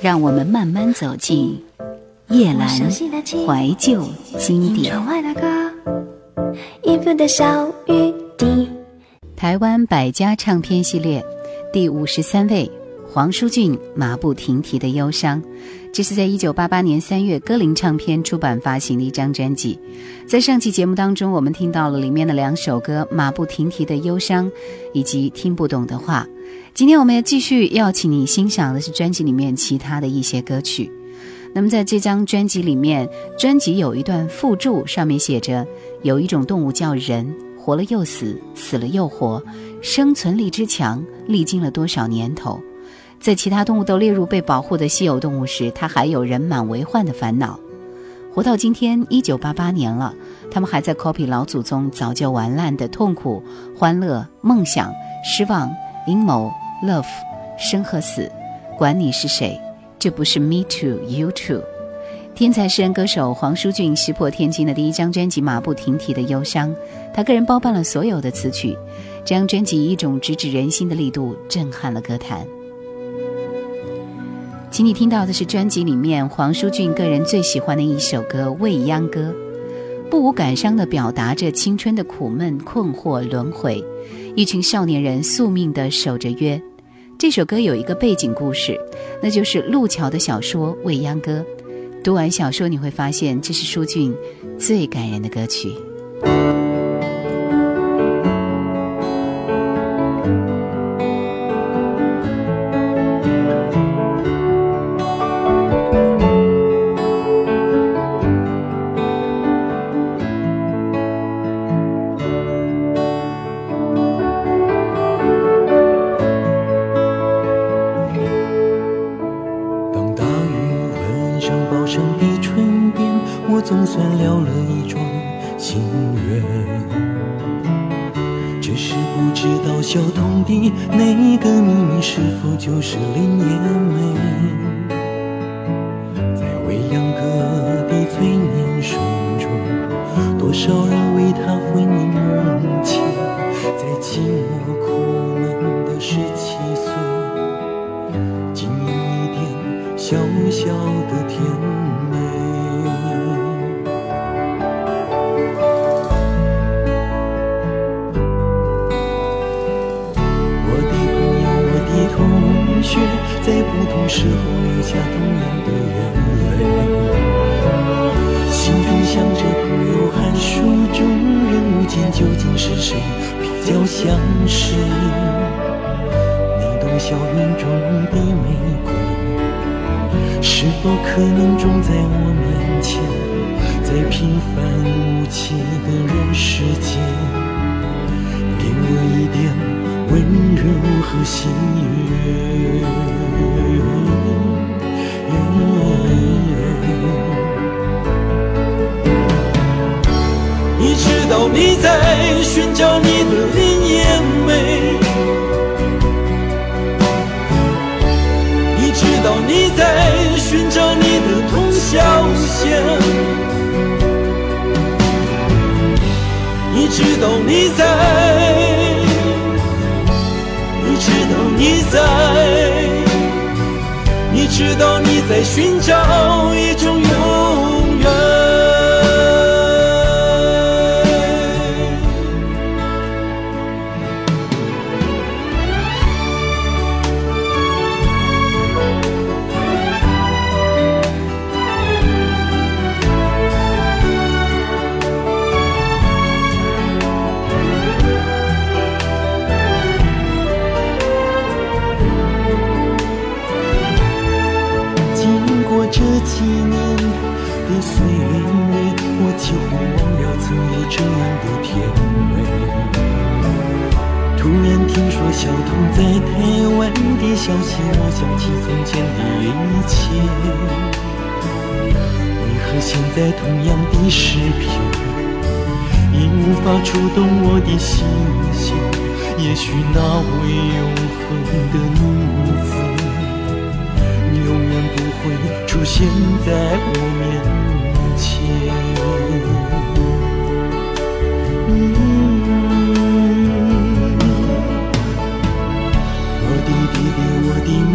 让我们慢慢走进叶阑怀旧经典。台湾百家唱片系列第五十三位，黄舒骏《马不停蹄的忧伤》，这是在一九八八年三月歌林唱片出版发行的一张专辑。在上期节目当中，我们听到了里面的两首歌《马不停蹄的忧伤》以及《听不懂的话》。今天我们要继续邀请你欣赏的是专辑里面其他的一些歌曲。那么在这张专辑里面，专辑有一段附注，上面写着：“有一种动物叫人，活了又死，死了又活，生存力之强，历经了多少年头，在其他动物都列入被保护的稀有动物时，它还有人满为患的烦恼。活到今天，一九八八年了，他们还在 copy 老祖宗早就玩烂的痛苦、欢乐、梦想、失望、阴谋。” Love，生和死，管你是谁，这不是 Me Too You Too。天才诗人歌手黄舒骏石破天惊的第一张专辑《马不停蹄的忧伤》，他个人包办了所有的词曲。这张专辑以一种直指人心的力度震撼了歌坛。请你听到的是专辑里面黄舒骏个人最喜欢的一首歌《未央歌》，不无感伤地表达着青春的苦闷、困惑、轮回。一群少年人宿命地守着约。这首歌有一个背景故事，那就是路桥的小说《未央歌》。读完小说，你会发现这是舒俊最感人的歌曲。小小的甜美。我的朋友，我的同学，在不同时候流下同样的眼泪。心中想着朋友寒暑中人无间，究竟是谁比较相识？那朵校园中的玫瑰。是否可能终在我面前在平凡无奇的人世间？给我一点温柔和心悦。你知道你在寻找你的另一面。你知道你在，你知道你在，你知道你在寻找一种几年的岁月，我几乎忘了曾有这样的甜美。突然听说小童在台湾的消息，我想起从前的一切。为何现在同样的诗篇已无法触动我的心弦？也许那位永恒的女子永远不会。出现在我面前。嗯，我的弟弟，我的妹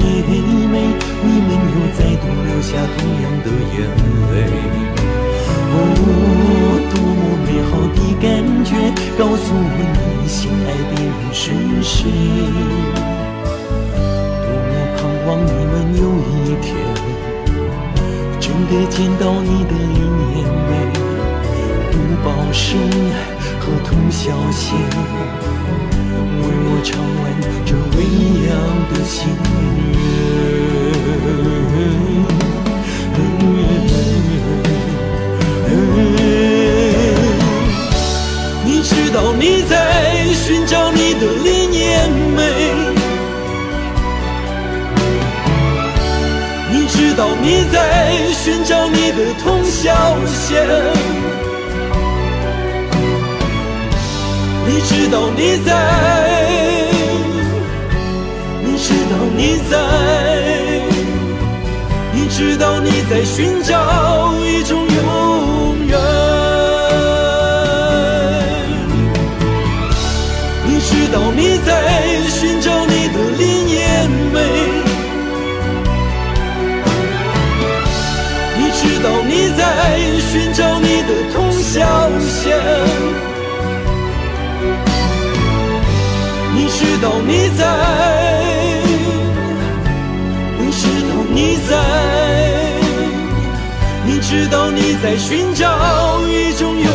妹，你们又在眼泪。哦，多么美好的感觉，告诉我你心爱的人是谁。多么盼望你们有一天，真的见到你的脸眉，不报声和通宵线，为我唱完这未央的心愿。你知道你在寻找你的知道你在寻找你的通宵线？你知道你在，你知道你在，你知道你在寻找一种永远。你知道你在寻找你的通宵线？你知道你在，你知道你在，你知道你在寻找一种永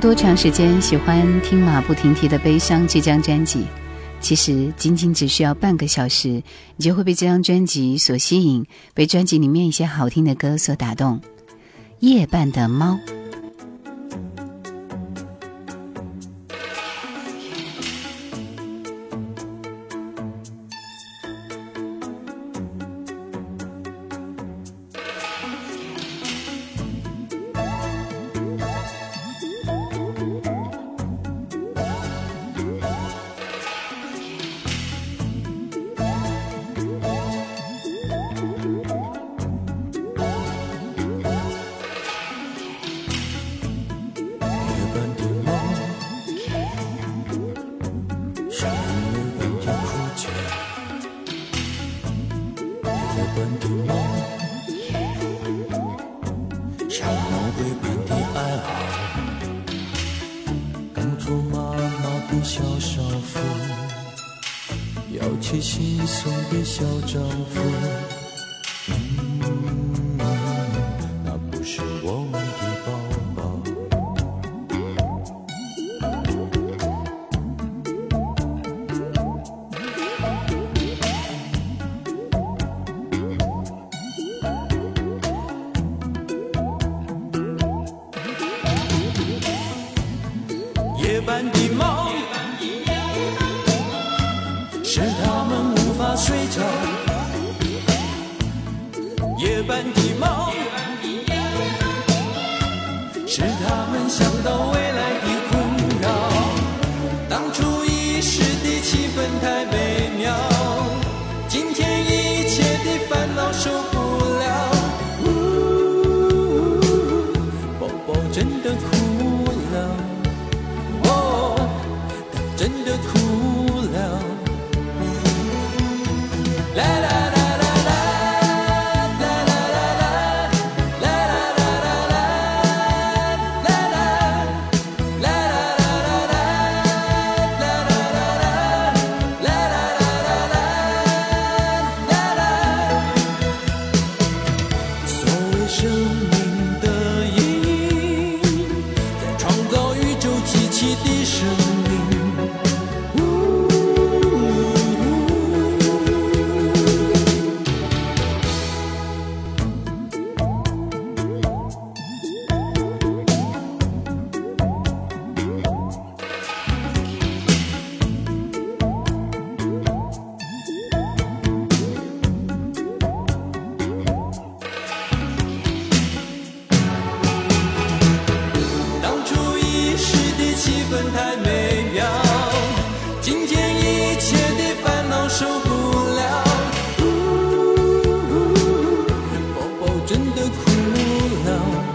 多长时间喜欢听马不停蹄的悲伤这张专辑？其实仅仅只需要半个小时，你就会被这张专辑所吸引，被专辑里面一些好听的歌所打动。夜半的猫。夜半的猫，是他们无法睡着。夜半的猫，是他们想到未来的困扰。当初一时的气氛太美妙，今天一切的烦恼受苦恼。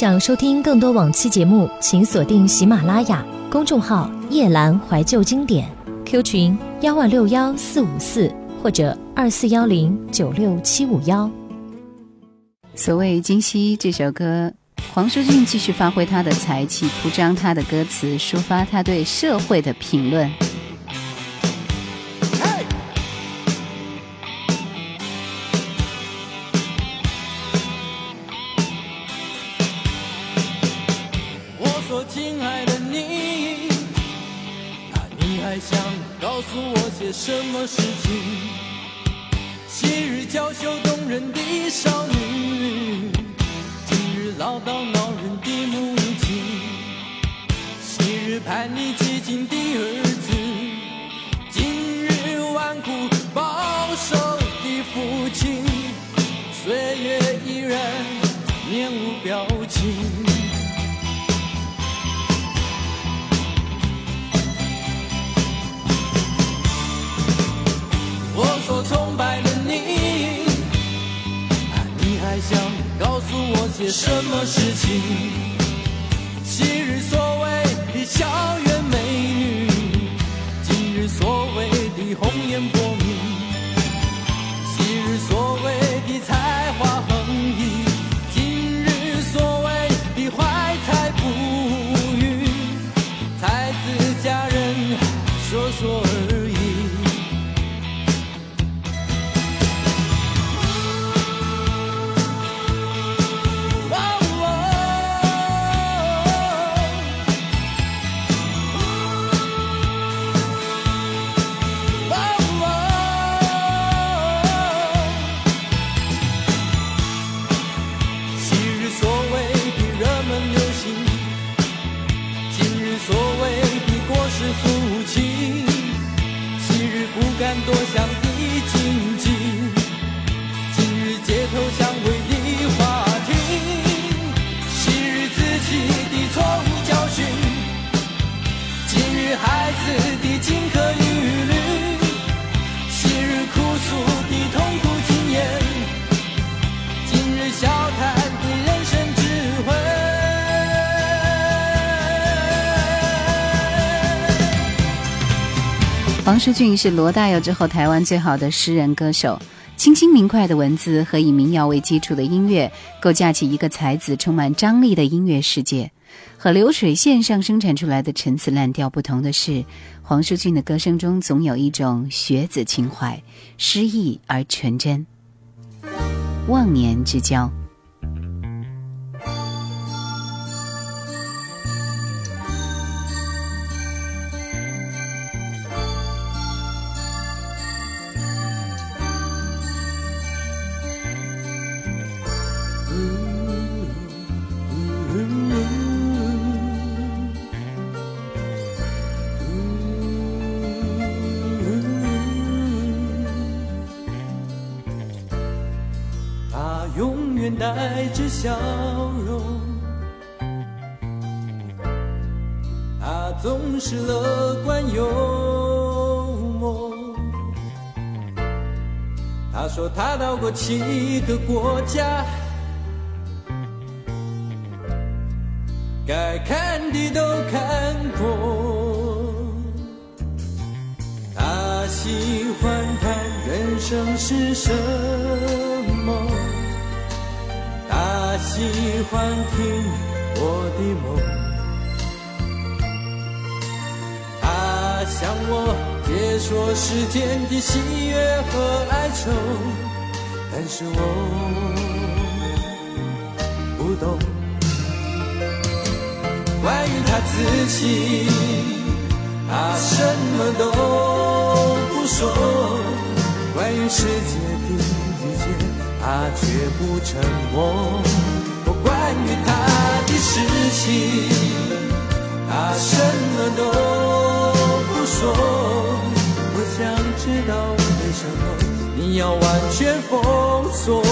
想收听更多往期节目，请锁定喜马拉雅公众号“夜阑怀旧经典 ”，Q 群幺二六幺四五四或者二四幺零九六七五幺。所谓《今夕》这首歌，黄舒骏继续发挥他的才气，铺张他的歌词，抒发他对社会的评论。情。”我所崇拜的你，你还想告诉我些什么事情？昔日所谓的校园美女，今日所谓的红颜黄舒骏是罗大佑之后台湾最好的诗人歌手，清新明快的文字和以民谣为基础的音乐，构架起一个才子充满张力的音乐世界。和流水线上生产出来的陈词滥调不同的是，黄舒骏的歌声中总有一种学子情怀，诗意而纯真。忘年之交。总是乐观幽默。他说他到过七个国家，该看的都看过。他喜欢谈人生是什么，他喜欢听我的梦。向我解说世间的喜悦和哀愁，但是我不懂。关于他自己，他什么都不说。关于世界的一切，他绝不沉默。关于他的事情，他什么都说。我想知道为什么你要完全封锁。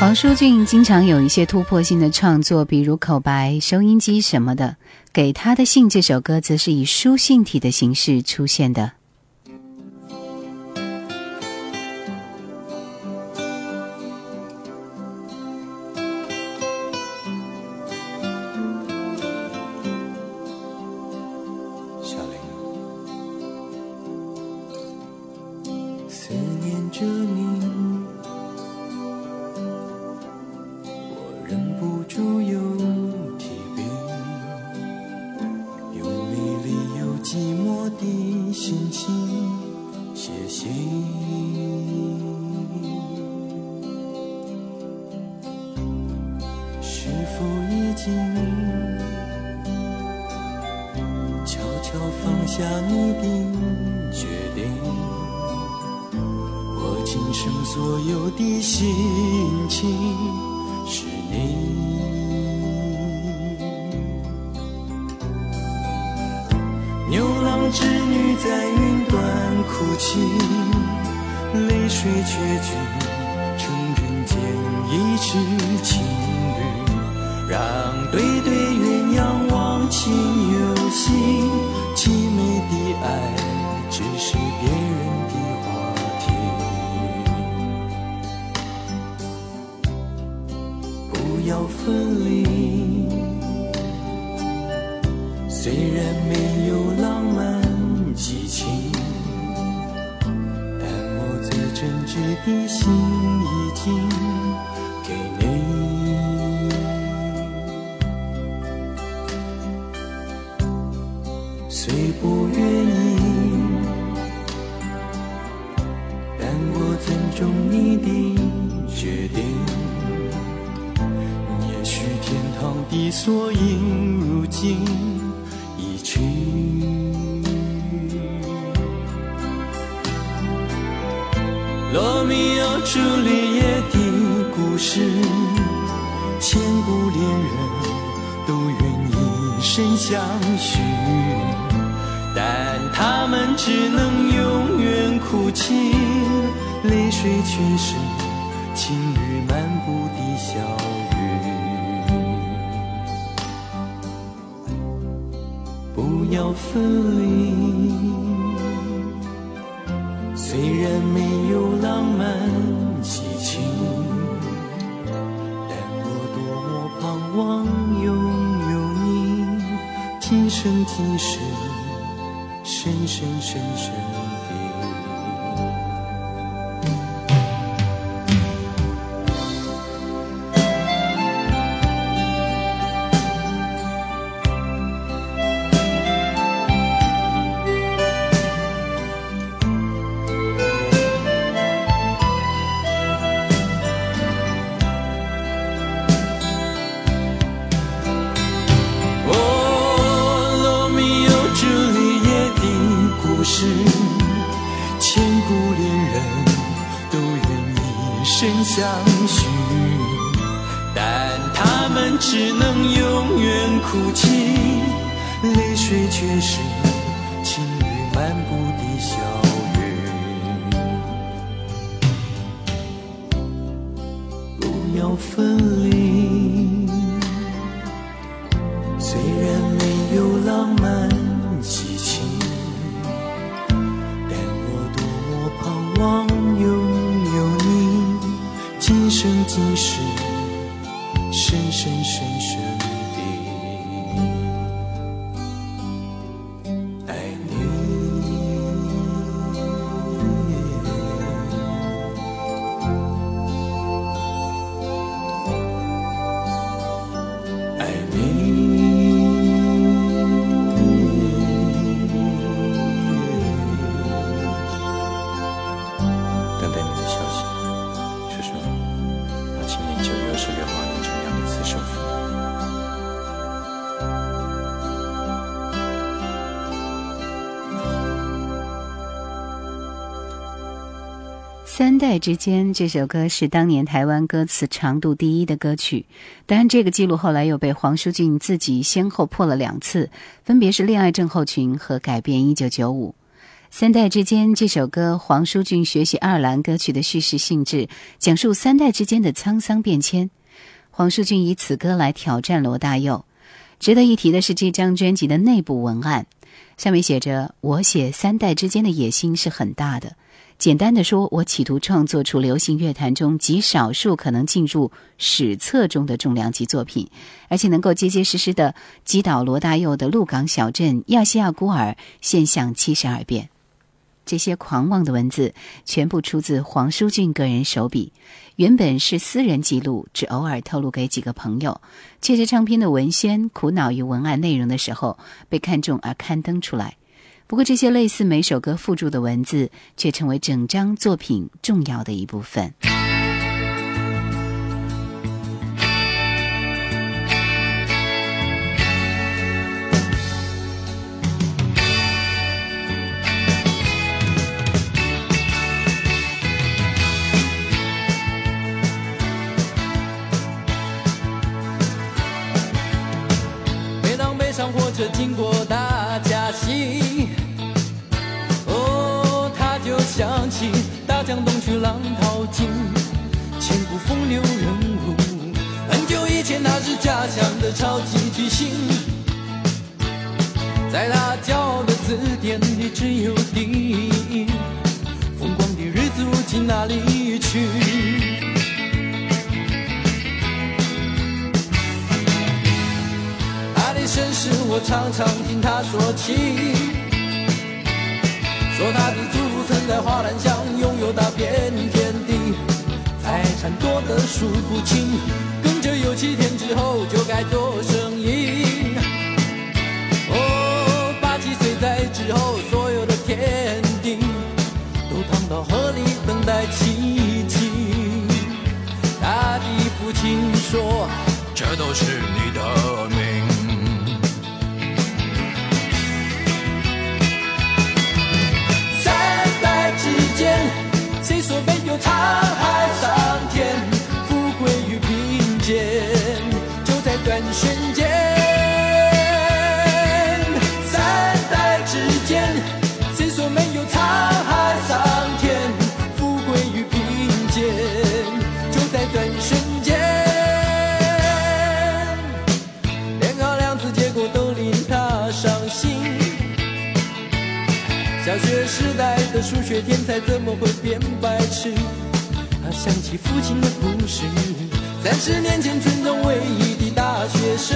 黄舒骏经常有一些突破性的创作，比如口白、收音机什么的。给他的信这首歌则是以书信体的形式出现的。哭泣，泪水决绝，成人间一池情侣，让对对鸳鸯忘情游戏，凄美的爱只是别人的话题。不要分离。你索引如今已去，罗密欧朱丽叶的故事，千古恋人都愿以身相许，但他们只能永远哭泣，泪水全是情侣漫步的小路。分离虽然没有浪漫激情但我多么盼望拥有你今生今世深深深深。要分离。三代之间这首歌是当年台湾歌词长度第一的歌曲，当然这个记录后来又被黄舒骏自己先后破了两次，分别是《恋爱症候群》和《改变一九九五》。三代之间这首歌，黄舒骏学习爱尔兰歌曲的叙事性质，讲述三代之间的沧桑变迁。黄舒骏以此歌来挑战罗大佑。值得一提的是，这张专辑的内部文案上面写着：“我写三代之间的野心是很大的。”简单的说，我企图创作出流行乐坛中极少数可能进入史册中的重量级作品，而且能够结结实实的击倒罗大佑的《鹿港小镇》《亚细亚孤儿》《现象七十二变》。这些狂妄的文字全部出自黄舒骏个人手笔，原本是私人记录，只偶尔透露给几个朋友。借着唱片的文宣，苦恼于文案内容的时候被看中而刊登出来。不过，这些类似每首歌附注的文字，却成为整张作品重要的一部分。每当悲伤火车经过浪淘尽，千古风流人物。很久以前他是家乡的超级巨星，在他骄傲的字典里只有第一。风光的日子如今哪里去？他的身世我常常听他说起，说他的祖父曾在花兰乡拥有大片田地，财产多得数不清，耕着有七天之后就该做生意。哦，八七岁在之后，所有的田地都躺到河里等待奇迹。他的父亲说，这都是你的数学天才怎么会变白痴？他想起父亲的故事，三十年前村中唯一的大学生，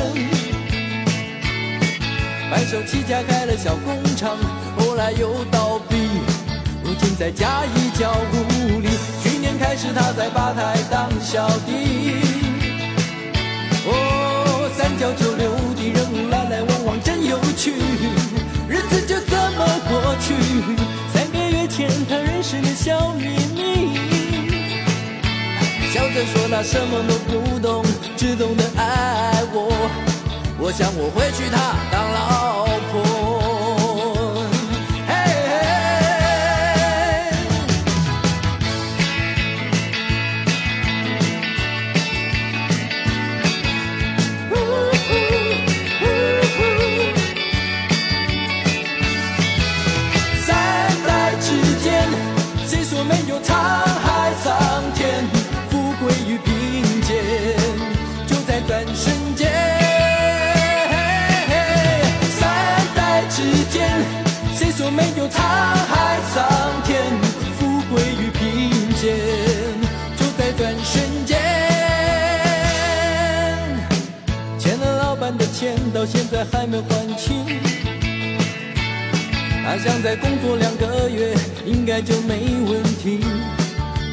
白手起家开了小工厂，后来又倒闭，如今在嘉义教物理。去年开始他在吧台当小弟。哦，三教九流的人来来往往真有趣，日子就这么过去。小秘密，笑着说他什么都不懂，只懂得爱我。我想我会娶她当老想再工作两个月，应该就没问题。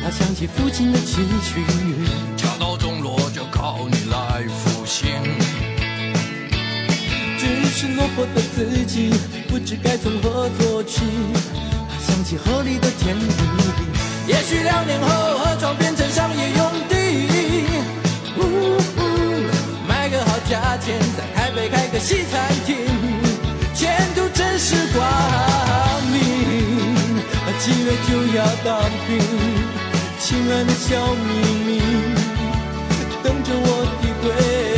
他想起父亲的期许，家道中落就靠你来复兴。只是落魄的自己，不知该从何做起。他想起河里的田地，也许两年后河床变成商业用地。呜呜，买个好价钱，在台北开个西餐亲爱的小秘密等着我体会。